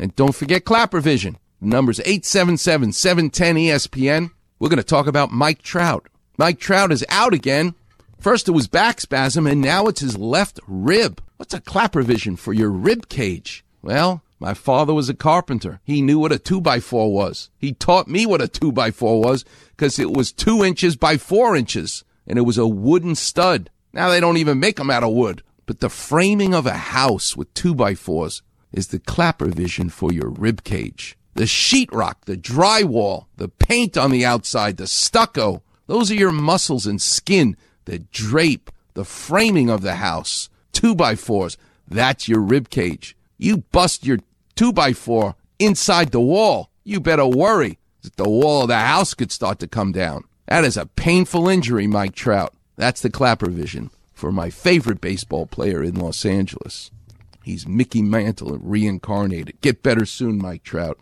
And don't forget Klapper Vision. The number's 877 710 ESPN. We're going to talk about Mike Trout. Mike Trout is out again. First it was back spasm, and now it's his left rib. What's a Klapper Vision for your rib cage? Well, my father was a carpenter. He knew what a two by four was. He taught me what a two by four was because it was two inches by four inches and it was a wooden stud. Now they don't even make them out of wood. But the framing of a house with two by fours is the Klapper vision for your rib cage. The sheetrock, the drywall, the paint on the outside, the stucco, those are your muscles and skin that drape the framing of the house. Two by fours, that's your rib cage. You bust your two by four inside the wall, you better worry that the wall of the house could start to come down. That is a painful injury, Mike Trout. That's the Klapper vision for my favorite baseball player in Los Angeles. He's Mickey Mantle reincarnated. Get better soon, Mike Trout.